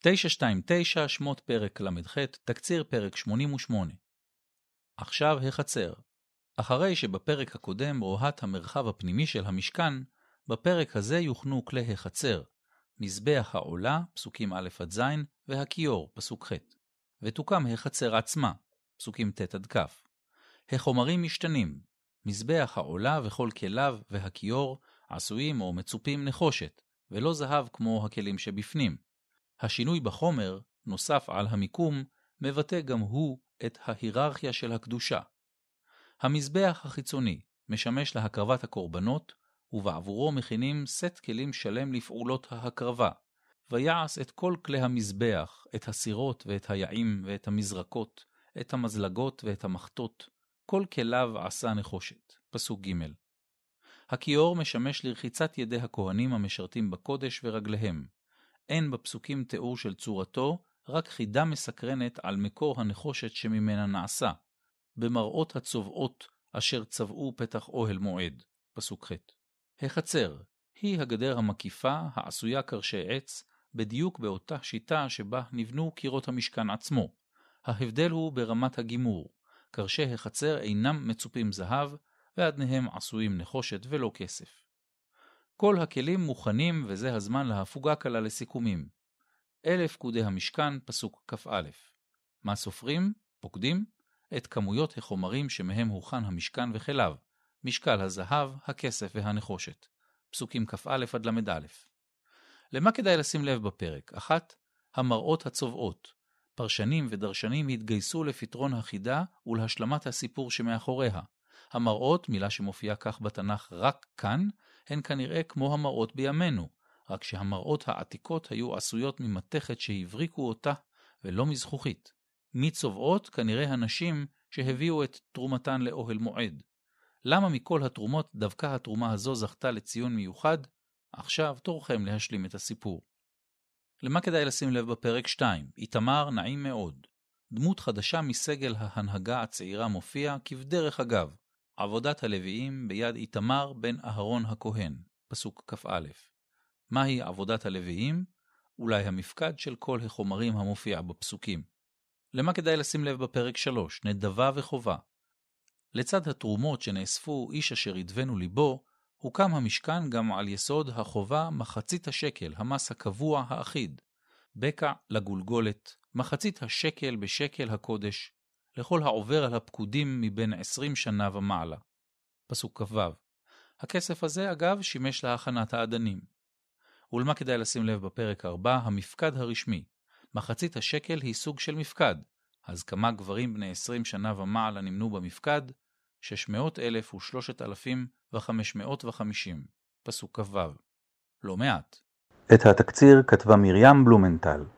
929 שמות פרק ל"ח, תקציר פרק 88. עכשיו החצר. אחרי שבפרק הקודם רוהט המרחב הפנימי של המשכן, בפרק הזה יוכנו כלי החצר, מזבח העולה, פסוקים א' עד ז', והכיור, פסוק ח', ותוקם החצר עצמה, פסוקים ט' עד כ'. החומרים משתנים, מזבח העולה וכל כליו והכיור עשויים או מצופים נחושת, ולא זהב כמו הכלים שבפנים. השינוי בחומר, נוסף על המיקום, מבטא גם הוא את ההיררכיה של הקדושה. המזבח החיצוני משמש להקרבת הקורבנות, ובעבורו מכינים סט כלים שלם לפעולות ההקרבה, ויעש את כל כלי המזבח, את הסירות ואת היעים ואת המזרקות, את המזלגות ואת המחטות, כל כליו עשה נחושת. פסוק ג' הכיור משמש לרחיצת ידי הכהנים המשרתים בקודש ורגליהם. אין בפסוקים תיאור של צורתו, רק חידה מסקרנת על מקור הנחושת שממנה נעשה, במראות הצובעות אשר צבעו פתח אוהל מועד. פסוק ח' החצר היא הגדר המקיפה העשויה קרשי עץ, בדיוק באותה שיטה שבה נבנו קירות המשכן עצמו. ההבדל הוא ברמת הגימור. קרשי החצר אינם מצופים זהב, ואדניהם עשויים נחושת ולא כסף. כל הכלים מוכנים וזה הזמן להפוגה קלה לסיכומים. אלה פקודי המשכן, פסוק כ"א. מה סופרים? פוקדים? את כמויות החומרים שמהם הוכן המשכן וכליו, משקל הזהב, הכסף והנחושת. פסוקים כ"א עד ל"א. למה כדאי לשים לב בפרק? אחת, המראות הצובעות. פרשנים ודרשנים התגייסו לפתרון החידה ולהשלמת הסיפור שמאחוריה. המראות, מילה שמופיעה כך בתנ"ך רק כאן, הן כנראה כמו המראות בימינו, רק שהמראות העתיקות היו עשויות ממתכת שהבריקו אותה ולא מזכוכית. מצובעות כנראה הנשים שהביאו את תרומתן לאוהל מועד. למה מכל התרומות דווקא התרומה הזו זכתה לציון מיוחד? עכשיו תורכם להשלים את הסיפור. למה כדאי לשים לב בפרק 2? איתמר נעים מאוד. דמות חדשה מסגל ההנהגה הצעירה מופיע כבדרך אגב, עבודת הלוויים ביד איתמר בן אהרון הכהן, פסוק כ"א. מהי עבודת הלוויים? אולי המפקד של כל החומרים המופיע בפסוקים. למה כדאי לשים לב בפרק 3, נדבה וחובה? לצד התרומות שנאספו איש אשר ידבנו ליבו, הוקם המשכן גם על יסוד החובה מחצית השקל, המס הקבוע האחיד. בקע לגולגולת, מחצית השקל בשקל הקודש, לכל העובר על הפקודים מבין עשרים שנה ומעלה. פסוק כ"ו הכסף הזה, אגב, שימש להכנת האדנים. ולמה כדאי לשים לב בפרק 4? המפקד הרשמי. מחצית השקל היא סוג של מפקד, אז כמה גברים בני עשרים שנה ומעלה נמנו במפקד? שש מאות אלף ושלושת אלפים וחמש מאות וחמישים. פסוק כ"ו. לא מעט. את התקציר כתבה מרים בלומנטל.